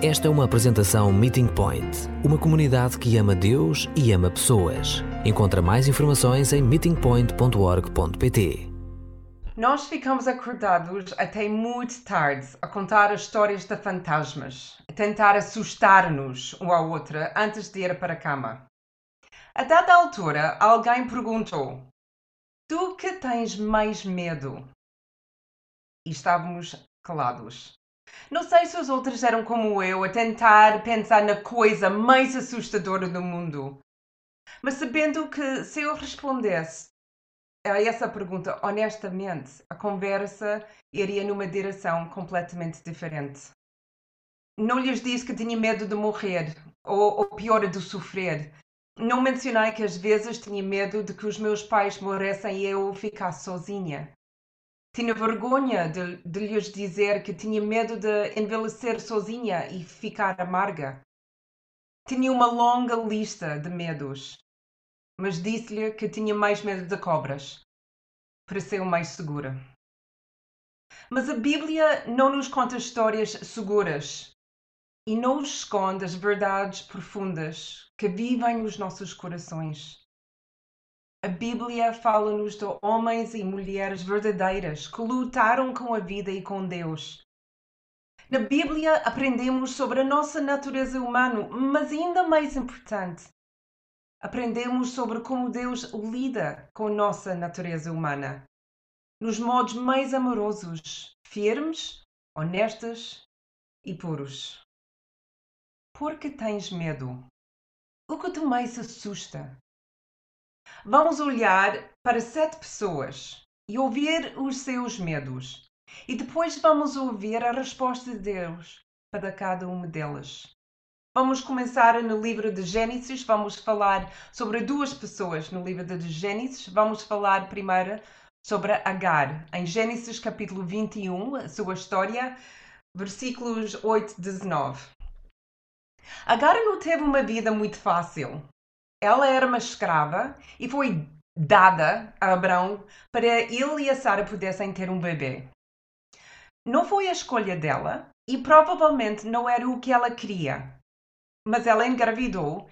Esta é uma apresentação Meeting Point, uma comunidade que ama Deus e ama pessoas. Encontra mais informações em meetingpoint.org.pt. Nós ficamos acordados até muito tarde a contar as histórias de fantasmas, a tentar assustar-nos um ao outro antes de ir para a cama. A dada altura, alguém perguntou: Tu que tens mais medo? E estávamos calados. Não sei se os outros eram como eu, a tentar pensar na coisa mais assustadora do mundo. Mas sabendo que se eu respondesse a essa pergunta honestamente, a conversa iria numa direção completamente diferente. Não lhes disse que tinha medo de morrer, ou, ou pior, de sofrer. Não mencionei que às vezes tinha medo de que os meus pais morressem e eu ficasse sozinha. Tinha vergonha de, de lhes dizer que tinha medo de envelhecer sozinha e ficar amarga. Tinha uma longa lista de medos, mas disse-lhe que tinha mais medo de cobras. Pareceu mais segura. Mas a Bíblia não nos conta histórias seguras e não esconde as verdades profundas que vivem nos nossos corações. A Bíblia fala-nos de homens e mulheres verdadeiras que lutaram com a vida e com Deus. Na Bíblia aprendemos sobre a nossa natureza humana, mas ainda mais importante, aprendemos sobre como Deus lida com a nossa natureza humana, nos modos mais amorosos, firmes, honestos e puros. Por que tens medo? O que te mais assusta? Vamos olhar para sete pessoas e ouvir os seus medos. E depois vamos ouvir a resposta de Deus para cada uma delas. Vamos começar no livro de Gênesis. Vamos falar sobre duas pessoas no livro de Gênesis. Vamos falar primeiro sobre Agar, em Gênesis capítulo 21, a sua história, versículos 8 e 19. Agar não teve uma vida muito fácil ela era uma escrava e foi dada a Abraão para ele e a Sara pudessem ter um bebê. Não foi a escolha dela e provavelmente não era o que ela queria, mas ela engravidou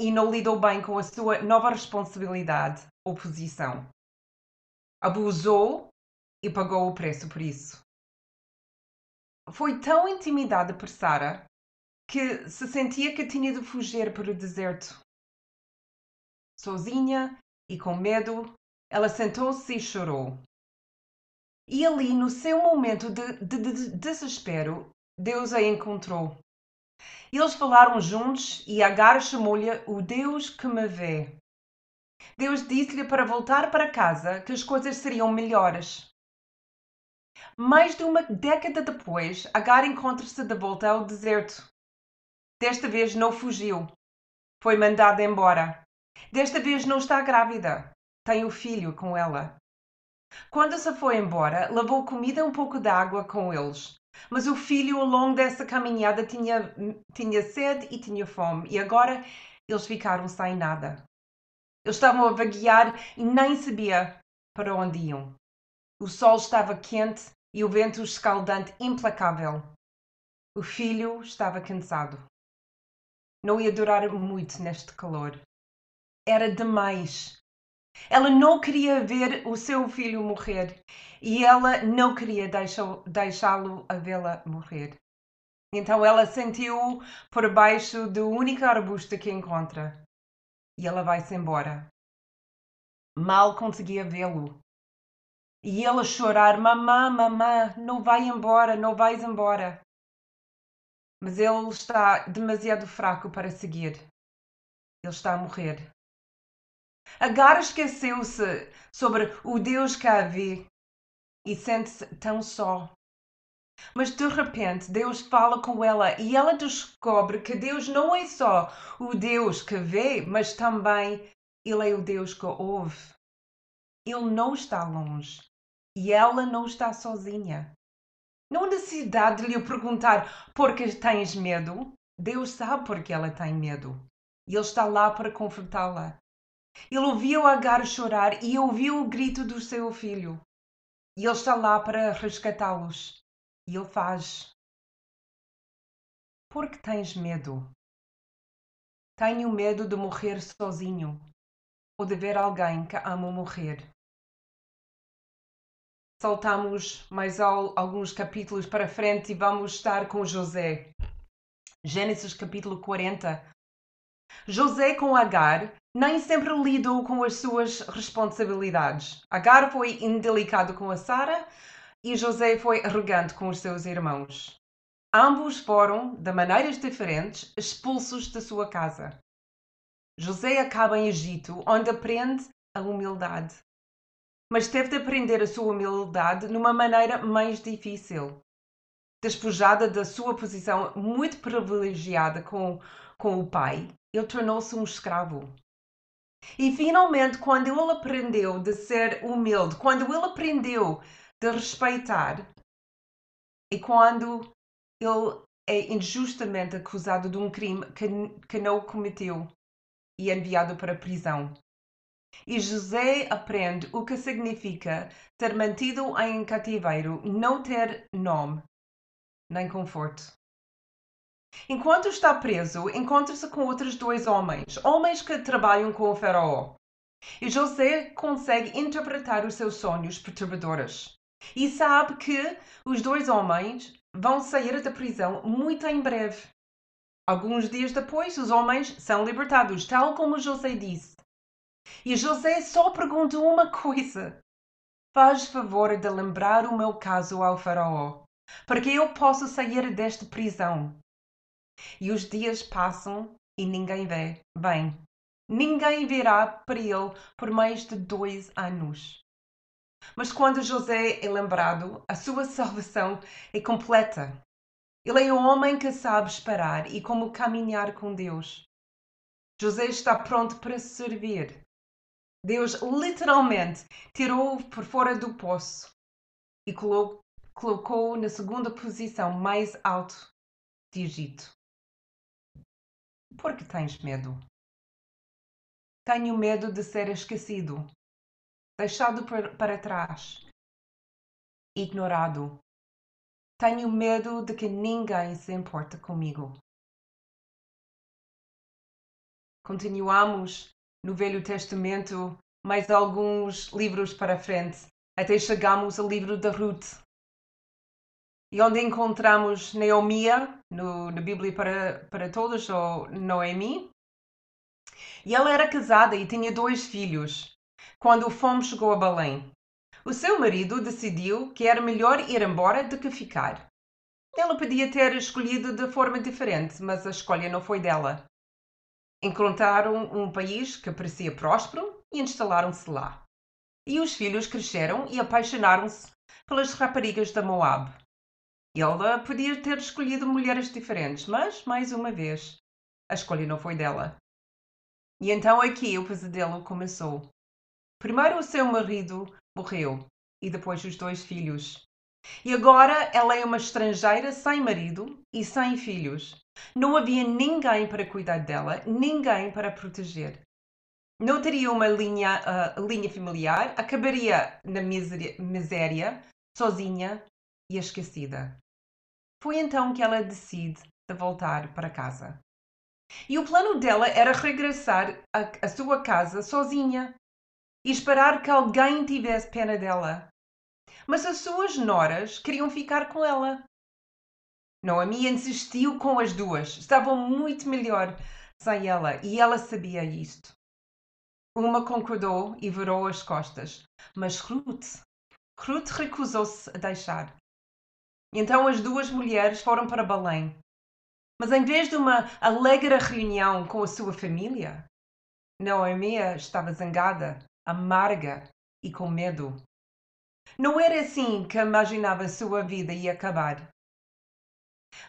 e não lidou bem com a sua nova responsabilidade ou posição. Abusou e pagou o preço por isso. Foi tão intimidada por Sara que se sentia que tinha de fugir para o deserto Sozinha e com medo, ela sentou-se e chorou. E ali, no seu momento de, de, de desespero, Deus a encontrou. Eles falaram juntos e Agar chamou-lhe o Deus que me vê. Deus disse-lhe para voltar para casa que as coisas seriam melhores. Mais de uma década depois, Agar encontra-se de volta ao deserto. Desta vez não fugiu. Foi mandada embora. Desta vez não está grávida. Tem o filho com ela. Quando se foi embora, levou comida e um pouco de água com eles. Mas o filho, ao longo dessa caminhada, tinha, tinha sede e tinha fome. E agora eles ficaram sem nada. Eles estavam a vaguear e nem sabia para onde iam. O sol estava quente e o vento escaldante implacável. O filho estava cansado. Não ia durar muito neste calor era demais. Ela não queria ver o seu filho morrer e ela não queria deixá-lo a vê-la morrer. Então ela sentiu por baixo do único arbusto que encontra e ela vai-se embora. Mal conseguia vê-lo. E ele a chorar: Mamã, mamã, não vai embora, não vais embora. Mas ele está demasiado fraco para seguir. Ele está a morrer. Agar esqueceu-se sobre o Deus que a vê e sente-se tão só. Mas de repente Deus fala com ela e ela descobre que Deus não é só o Deus que vê, mas também Ele é o Deus que ouve. Ele não está longe e ela não está sozinha. Não há necessidade de lhe perguntar por que tens medo. Deus sabe porque ela tem medo e Ele está lá para confortá-la. Ele ouviu Agar chorar e ouviu o grito do seu filho. E ele está lá para resgatá-los. E ele faz. Por que tens medo? Tenho medo de morrer sozinho ou de ver alguém que amo morrer. Saltamos mais alguns capítulos para frente e vamos estar com José. Gênesis capítulo 40. José com Agar nem sempre lidou com as suas responsabilidades. Agar foi indelicado com a Sara e José foi arrogante com os seus irmãos. Ambos foram, de maneiras diferentes, expulsos da sua casa. José acaba em Egito, onde aprende a humildade. Mas teve de aprender a sua humildade numa maneira mais difícil. Despojada da sua posição muito privilegiada com, com o pai, ele tornou-se um escravo. E finalmente, quando ele aprendeu de ser humilde, quando ele aprendeu de respeitar, e quando ele é injustamente acusado de um crime que, que não cometeu e enviado para a prisão. E José aprende o que significa ser mantido em cativeiro, não ter nome nem conforto. Enquanto está preso, encontra-se com outros dois homens, homens que trabalham com o faraó. E José consegue interpretar os seus sonhos perturbadores. E sabe que os dois homens vão sair da prisão muito em breve. Alguns dias depois, os homens são libertados, tal como José disse. E José só pergunta uma coisa: Faz favor de lembrar o meu caso ao Faraó, para que eu possa sair desta prisão. E os dias passam e ninguém vê. Bem, ninguém virá para ele por mais de dois anos. Mas quando José é lembrado, a sua salvação é completa. Ele é o homem que sabe esperar e como caminhar com Deus. José está pronto para servir. Deus literalmente tirou-o por fora do poço e colocou-o na segunda posição mais alta de Egito. Por que tens medo? Tenho medo de ser esquecido, deixado para trás, ignorado. Tenho medo de que ninguém se importe comigo. Continuamos no Velho Testamento mais alguns livros para frente, até chegamos ao livro da Ruth. E onde encontramos Neomia, no, na Bíblia para, para todos, ou Noemi. E ela era casada e tinha dois filhos quando o fome chegou a Belém. O seu marido decidiu que era melhor ir embora do que ficar. Ela podia ter escolhido de forma diferente, mas a escolha não foi dela. Encontraram um país que parecia próspero e instalaram-se lá. E os filhos cresceram e apaixonaram-se pelas raparigas da Moab. Ela podia ter escolhido mulheres diferentes, mas, mais uma vez, a escolha não foi dela. E então aqui o pesadelo começou. Primeiro o seu marido morreu e depois os dois filhos. E agora ela é uma estrangeira sem marido e sem filhos. Não havia ninguém para cuidar dela, ninguém para proteger. Não teria uma linha, uh, linha familiar, acabaria na miséria, miséria, sozinha e esquecida. Foi então que ela decide de voltar para casa. E o plano dela era regressar à sua casa sozinha, e esperar que alguém tivesse pena dela. Mas as suas noras queriam ficar com ela. Noemi insistiu com as duas. Estavam muito melhor sem ela e ela sabia isto. Uma concordou e virou as costas, mas Ruth, Ruth recusou-se a deixar. Então as duas mulheres foram para Belém. Mas em vez de uma alegre reunião com a sua família, Noemi estava zangada amarga e com medo. Não era assim que imaginava sua vida ia acabar.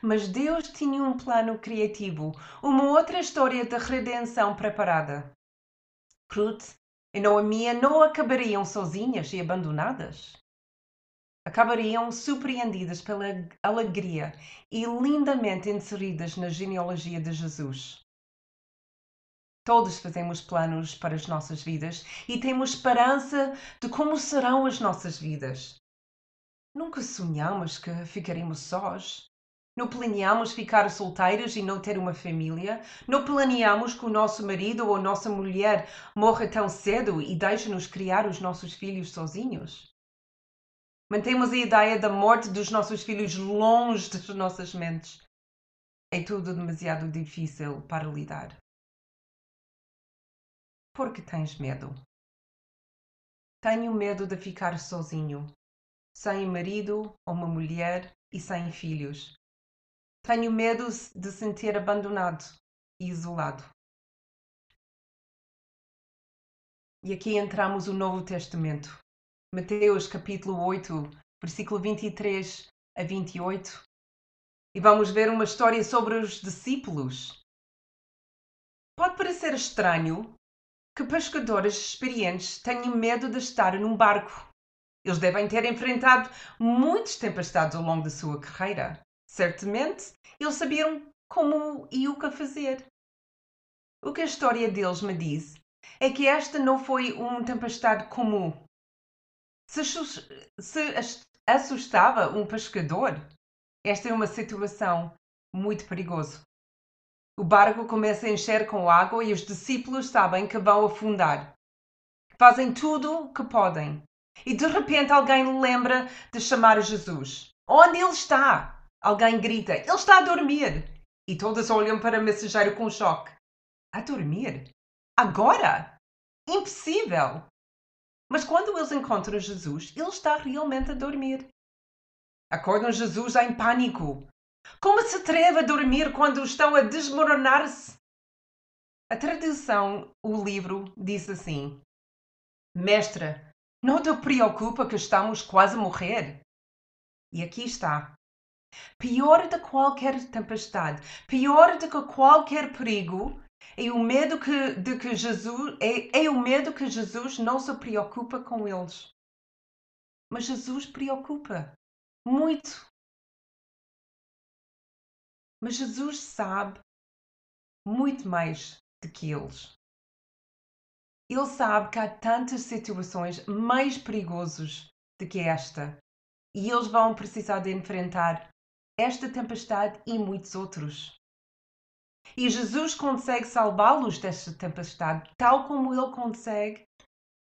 Mas Deus tinha um plano criativo, uma outra história de redenção preparada. Ruth e Noemi não acabariam sozinhas e abandonadas. Acabariam surpreendidas pela alegria e lindamente inseridas na genealogia de Jesus. Todos fazemos planos para as nossas vidas e temos esperança de como serão as nossas vidas. Nunca sonhamos que ficaremos sós. Não planeamos ficar solteiros e não ter uma família. Não planeamos que o nosso marido ou nossa mulher morra tão cedo e deixe-nos criar os nossos filhos sozinhos. Mantemos a ideia da morte dos nossos filhos longe das nossas mentes. É tudo demasiado difícil para lidar. Por que tens medo? Tenho medo de ficar sozinho, sem marido ou uma mulher e sem filhos. Tenho medo de sentir abandonado e isolado. E aqui entramos no Novo Testamento. Mateus capítulo 8, versículo 23 a 28. E vamos ver uma história sobre os discípulos. Pode parecer estranho que pescadores experientes tenham medo de estar num barco. Eles devem ter enfrentado muitas tempestades ao longo da sua carreira. Certamente, eles sabiam como e o que fazer. O que a história deles me diz é que esta não foi uma tempestade comum. Se, se assustava um pescador, esta é uma situação muito perigosa. O barco começa a encher com água e os discípulos sabem que vão afundar. Fazem tudo o que podem. E de repente alguém lembra de chamar Jesus. Onde ele está? Alguém grita: Ele está a dormir! E todas olham para o mensageiro com choque. A dormir? Agora? Impossível! Mas quando eles encontram Jesus, ele está realmente a dormir. Acordam Jesus em pânico. Como se atreve a dormir quando estão a desmoronar-se? A tradução, o livro, diz assim: Mestra, não te preocupa que estamos quase a morrer? E aqui está. Pior do que qualquer tempestade, pior do que qualquer perigo, é o medo que, de que Jesus é, é o medo que Jesus não se preocupa com eles. Mas Jesus preocupa muito. Mas Jesus sabe muito mais do que eles. Ele sabe que há tantas situações mais perigosas do que esta e eles vão precisar de enfrentar esta tempestade e muitos outros. E Jesus consegue salvá-los desta tempestade, tal como ele consegue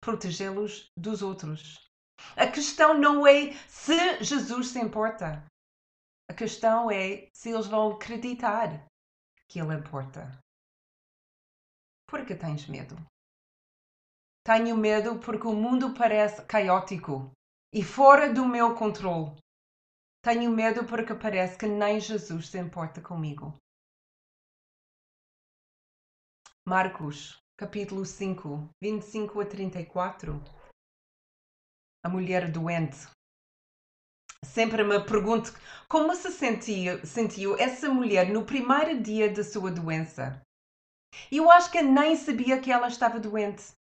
protegê-los dos outros. A questão não é se Jesus se importa. A questão é se eles vão acreditar que ele importa. Por que tens medo? Tenho medo porque o mundo parece caótico e fora do meu controle. Tenho medo porque parece que nem Jesus se importa comigo. Marcos, capítulo 5, 25 a 34. A mulher doente. Sempre me pergunto como se sentiu, sentiu essa mulher no primeiro dia da sua doença. E eu acho que nem sabia que ela estava doente.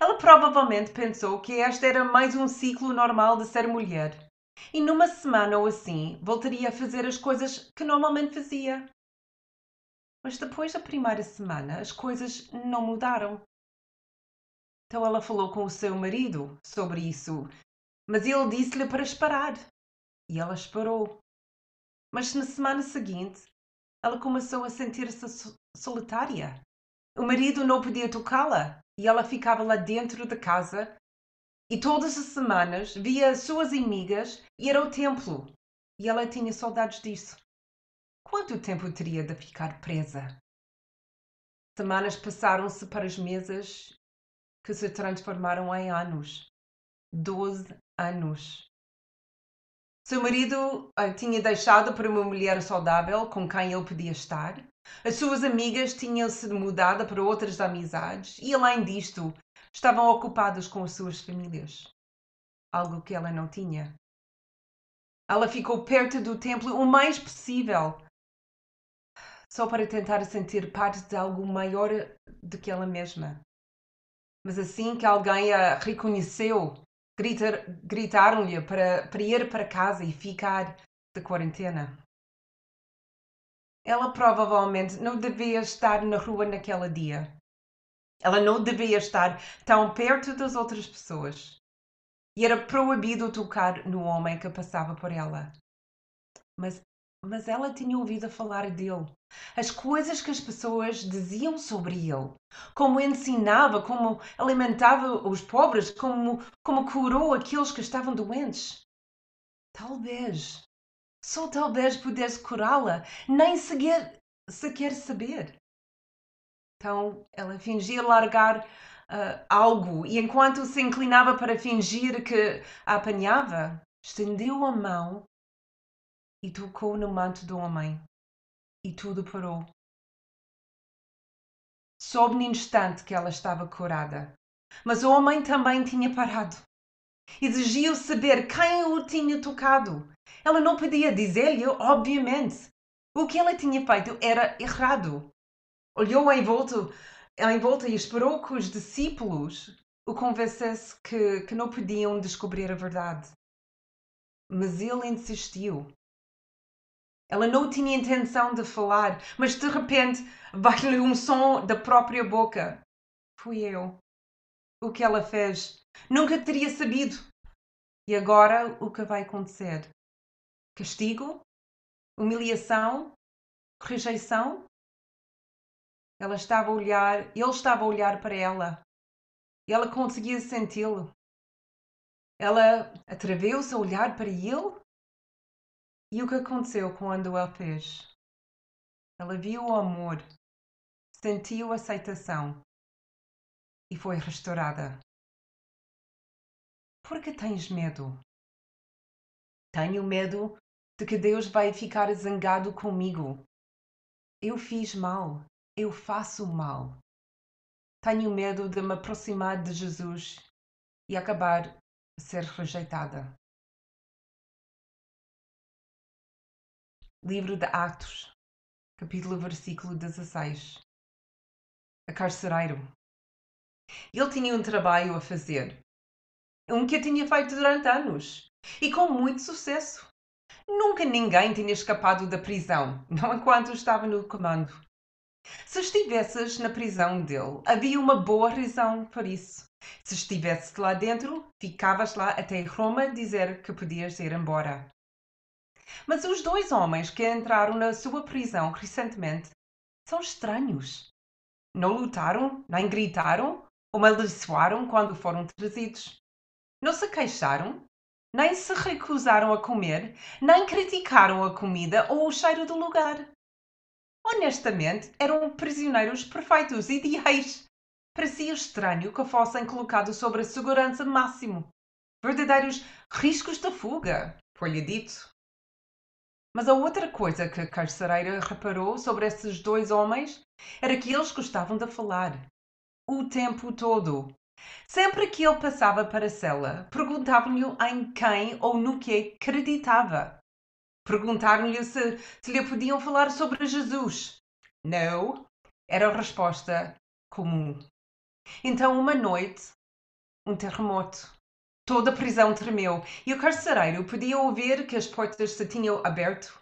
Ela provavelmente pensou que este era mais um ciclo normal de ser mulher e numa semana ou assim voltaria a fazer as coisas que normalmente fazia. Mas depois da primeira semana as coisas não mudaram. Então ela falou com o seu marido sobre isso, mas ele disse-lhe para esperar. E ela esperou. Mas na semana seguinte ela começou a sentir-se solitária. O marido não podia tocá-la e ela ficava lá dentro da casa e todas as semanas via as suas amigas ir ao templo. E ela tinha saudades disso. Quanto tempo teria de ficar presa? Semanas passaram-se para as mesas que se transformaram em anos. Doze anos. Seu marido a ah, tinha deixado para uma mulher saudável com quem ele podia estar. As suas amigas tinham-se mudado para outras amizades. E além disto, estavam ocupados com as suas famílias, algo que ela não tinha. Ela ficou perto do templo o mais possível, só para tentar sentir parte de algo maior do que ela mesma. Mas assim que alguém a reconheceu, gritar, gritaram-lhe para, para ir para casa e ficar de quarentena. Ela provavelmente não devia estar na rua naquele dia. Ela não devia estar tão perto das outras pessoas. E era proibido tocar no homem que passava por ela. Mas, mas ela tinha ouvido falar dele. As coisas que as pessoas diziam sobre ele. Como ensinava, como alimentava os pobres, como, como curou aqueles que estavam doentes. Talvez, só talvez pudesse curá-la, nem sequer, sequer saber. Então ela fingia largar uh, algo e, enquanto se inclinava para fingir que a apanhava, estendeu a mão e tocou no manto do homem. E tudo parou. Soube no instante que ela estava curada. Mas o homem também tinha parado. Exigiu saber quem o tinha tocado. Ela não podia dizer-lhe, obviamente. O que ela tinha feito era errado. Olhou em volta, em volta e esperou que os discípulos o convencessem que, que não podiam descobrir a verdade. Mas ele insistiu. Ela não tinha intenção de falar, mas de repente vai-lhe um som da própria boca. Fui eu. O que ela fez? Nunca teria sabido. E agora o que vai acontecer? Castigo? Humilhação? Rejeição? Ela estava a olhar, ele estava a olhar para ela. E ela conseguia senti-lo. Ela atreveu-se a olhar para ele e o que aconteceu quando ela fez? Ela viu o amor, sentiu aceitação e foi restaurada. Por que tens medo? Tenho medo de que Deus vai ficar zangado comigo. Eu fiz mal, eu faço mal. Tenho medo de me aproximar de Jesus e acabar a ser rejeitada. Livro de Atos, capítulo versículo 16. A carcereiro. Ele tinha um trabalho a fazer, um que tinha feito durante anos, e com muito sucesso. Nunca ninguém tinha escapado da prisão, não enquanto estava no comando. Se estivesses na prisão dele, havia uma boa razão para isso. Se estivesse lá dentro, ficavas lá até Roma dizer que podias ir embora. Mas os dois homens que entraram na sua prisão recentemente são estranhos. Não lutaram, nem gritaram ou maldiçoaram quando foram trazidos. Não se queixaram, nem se recusaram a comer, nem criticaram a comida ou o cheiro do lugar. Honestamente, eram prisioneiros perfeitos, ideais. Parecia estranho que fossem colocados sob a segurança máximo. Verdadeiros riscos de fuga, foi-lhe dito. Mas a outra coisa que a carcereira reparou sobre esses dois homens era que eles gostavam de falar. O tempo todo. Sempre que ele passava para a cela, perguntavam-lhe em quem ou no que acreditava. Perguntaram-lhe se, se lhe podiam falar sobre Jesus. Não, era a resposta comum. Então, uma noite, um terremoto. Toda a prisão tremeu e o carcereiro podia ouvir que as portas se tinham aberto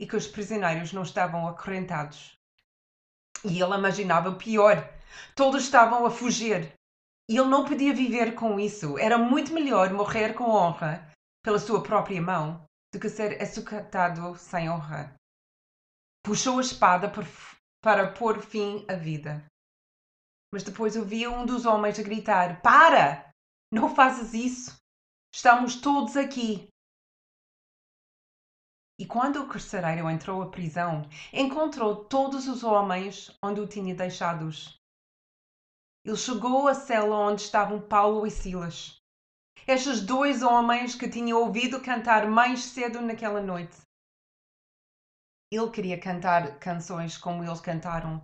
e que os prisioneiros não estavam acorrentados. E ele imaginava pior: todos estavam a fugir. E ele não podia viver com isso. Era muito melhor morrer com honra pela sua própria mão do que ser açucatado sem honra. Puxou a espada para pôr fim à vida. Mas depois ouvia um dos homens gritar: Para! Não fazes isso. Estamos todos aqui. E quando o carcereiro entrou à prisão, encontrou todos os homens onde o tinha deixados. Ele chegou à cela onde estavam Paulo e Silas. Estes dois homens que tinham ouvido cantar mais cedo naquela noite. Ele queria cantar canções como eles cantaram.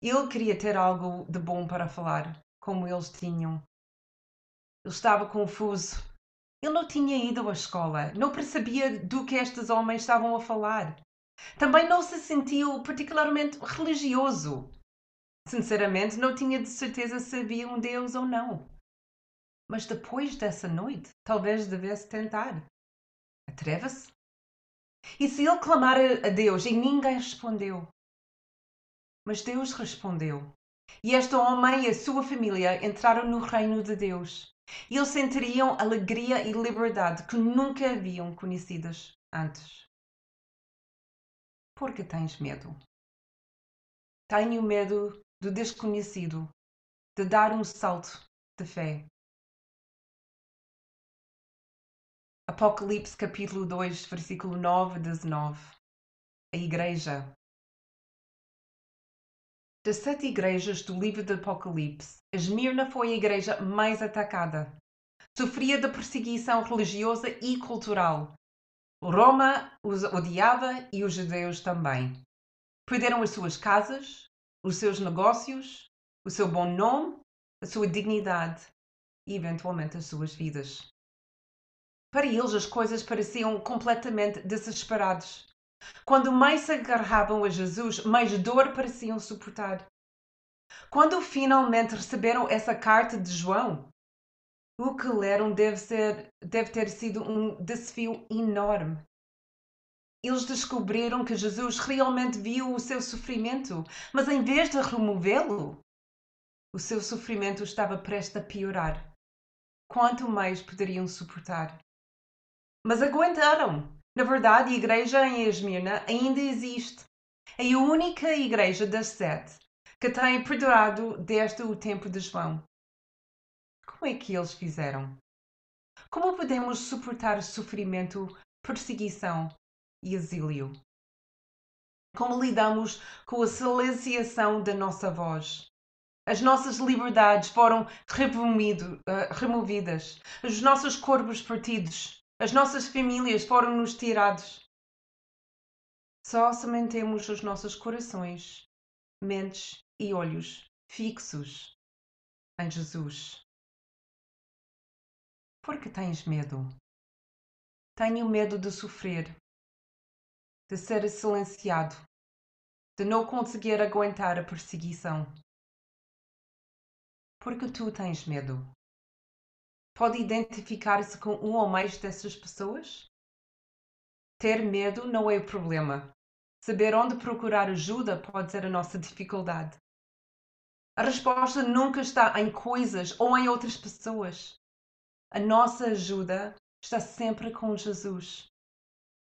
Ele queria ter algo de bom para falar, como eles tinham. Ele estava confuso. Ele não tinha ido à escola, não percebia do que estes homens estavam a falar. Também não se sentiu particularmente religioso. Sinceramente, não tinha de certeza se havia um Deus ou não. Mas depois dessa noite, talvez devesse tentar. Atreva-se? E se ele clamar a Deus e ninguém respondeu? Mas Deus respondeu. E este homem e a sua família entraram no reino de Deus. E eles sentiriam alegria e liberdade que nunca haviam conhecidas antes. Porque tens medo. Tenho medo do desconhecido, de dar um salto de fé. Apocalipse capítulo 2, versículo 9 a 19. A Igreja. Das sete igrejas do livro do Apocalipse, Esmirna foi a igreja mais atacada. Sofria de perseguição religiosa e cultural. Roma os odiava e os judeus também. Perderam as suas casas, os seus negócios, o seu bom nome, a sua dignidade e, eventualmente, as suas vidas. Para eles, as coisas pareciam completamente desesperadas. Quando mais se agarravam a Jesus, mais dor pareciam suportar. Quando finalmente receberam essa carta de João, o que leram deve, ser, deve ter sido um desafio enorme. Eles descobriram que Jesus realmente viu o seu sofrimento, mas em vez de removê-lo, o seu sofrimento estava prestes a piorar. Quanto mais poderiam suportar? Mas aguentaram. Na verdade, a igreja em Esmirna ainda existe. É a única igreja das sete que tem perdurado desde o tempo de João. Como é que eles fizeram? Como podemos suportar sofrimento, perseguição e exílio? Como lidamos com a silenciação da nossa voz? As nossas liberdades foram uh, removidas, os nossos corpos partidos, as nossas famílias foram-nos tirados. Só se mantemos os nossos corações, mentes e olhos fixos em Jesus. Por que tens medo? Tenho medo de sofrer, de ser silenciado, de não conseguir aguentar a perseguição. Porque tu tens medo pode identificar-se com um ou mais dessas pessoas? Ter medo não é o problema. Saber onde procurar ajuda pode ser a nossa dificuldade. A resposta nunca está em coisas ou em outras pessoas. A nossa ajuda está sempre com Jesus,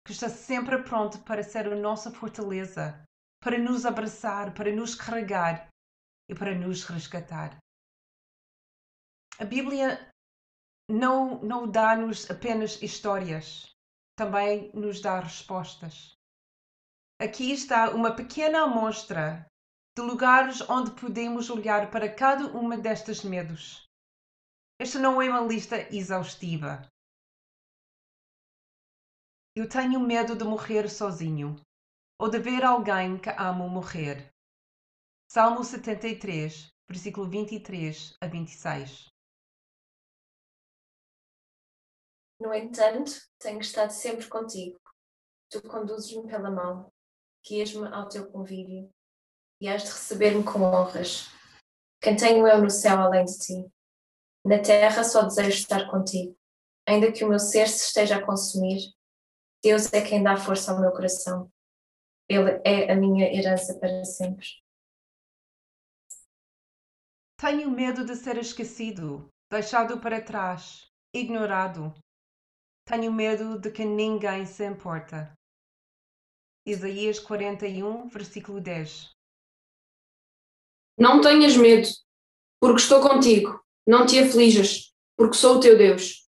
que está sempre pronto para ser a nossa fortaleza, para nos abraçar, para nos carregar e para nos resgatar. A Bíblia não, não dá-nos apenas histórias, também nos dá respostas. Aqui está uma pequena amostra de lugares onde podemos olhar para cada uma destes medos. Esta não é uma lista exaustiva. Eu tenho medo de morrer sozinho ou de ver alguém que amo morrer. Salmo 73, versículo 23 a 26. No entanto, tenho estado sempre contigo. Tu conduzes-me pela mão, guias-me ao teu convívio e has de receber-me com honras. Quem tenho eu no céu além de ti? Na terra só desejo estar contigo. Ainda que o meu ser se esteja a consumir, Deus é quem dá força ao meu coração. Ele é a minha herança para sempre. Tenho medo de ser esquecido, deixado para trás, ignorado, tenho medo de que ninguém se importa. Isaías 41, versículo 10. Não tenhas medo, porque estou contigo. Não te aflijas, porque sou o teu Deus.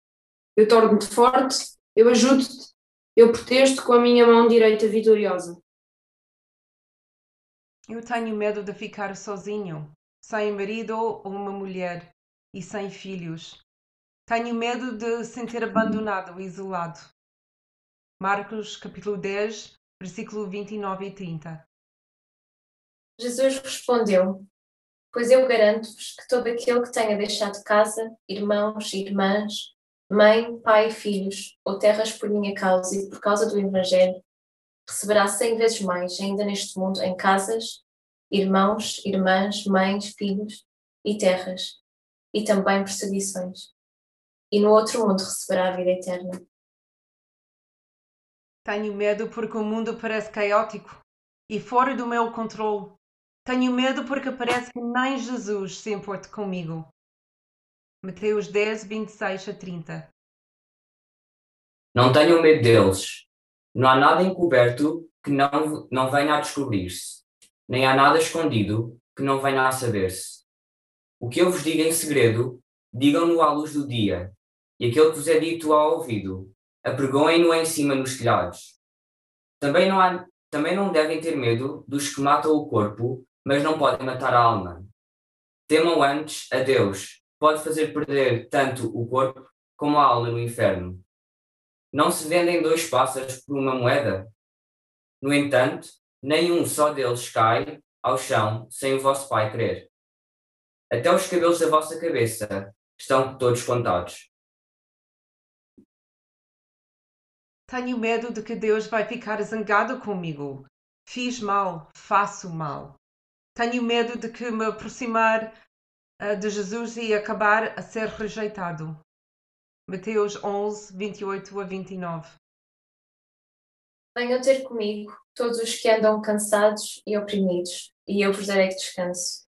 Eu torno-te forte, eu ajudo-te, eu protejo-te com a minha mão direita vitoriosa. Eu tenho medo de ficar sozinho, sem marido ou uma mulher e sem filhos, tenho medo de sentir abandonado, isolado. Marcos capítulo 10, versículo 29 e 30. Jesus respondeu: Pois eu garanto-vos que todo aquele que tenha deixado casa, irmãos, irmãs, mãe, pai e filhos, ou terras por minha causa e por causa do Evangelho, receberá cem vezes mais, ainda neste mundo, em casas, irmãos, irmãs, mães, filhos e terras, e também perseguições e no outro mundo receberá a vida eterna. Tenho medo porque o mundo parece caótico e fora do meu controle. Tenho medo porque parece que nem Jesus se importa comigo. Mateus 10, 26 a 30. Não tenham medo deles. Não há nada encoberto que não, não venha a descobrir-se, nem há nada escondido que não venha a saber-se. O que eu vos digo em segredo, digam-no à luz do dia, e aquele que vos é dito ao ouvido, apregoem-no em cima nos telhados. Também não, há, também não devem ter medo dos que matam o corpo, mas não podem matar a alma. Temam antes a Deus, pode fazer perder tanto o corpo como a alma no inferno. Não se vendem dois pássaros por uma moeda? No entanto, nenhum só deles cai ao chão sem o vosso Pai querer. Até os cabelos da vossa cabeça estão todos contados. Tenho medo de que Deus vai ficar zangado comigo. Fiz mal, faço mal. Tenho medo de que me aproximar uh, de Jesus e acabar a ser rejeitado. Mateus 11, 28 a 29. Venham ter comigo todos os que andam cansados e oprimidos, e eu vos darei descanso.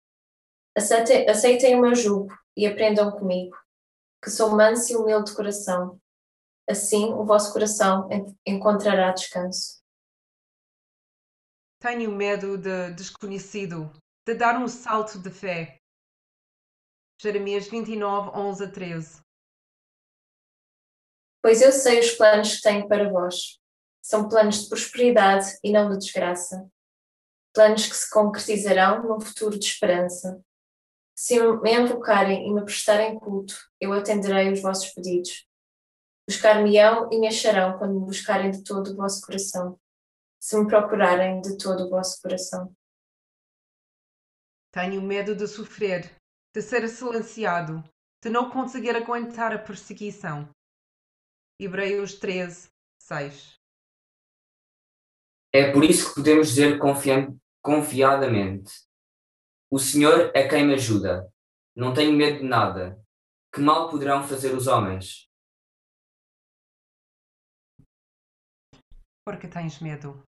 Aceitem, aceitem o meu jugo e aprendam comigo, que sou manso e humilde de coração. Assim o vosso coração encontrará descanso. Tenho medo de desconhecido, de dar um salto de fé. Jeremias 29, 11 a 13. Pois eu sei os planos que tenho para vós. São planos de prosperidade e não de desgraça. Planos que se concretizarão num futuro de esperança. Se me invocarem e me prestarem culto, eu atenderei os vossos pedidos. Buscar-me-ão e me acharão quando me buscarem de todo o vosso coração. Se me procurarem de todo o vosso coração. Tenho medo de sofrer, de ser silenciado, de não conseguir aguentar a perseguição. Hebreus 13, 6. É por isso que podemos dizer confiadamente: O Senhor é quem me ajuda. Não tenho medo de nada. Que mal poderão fazer os homens? Porque tens medo.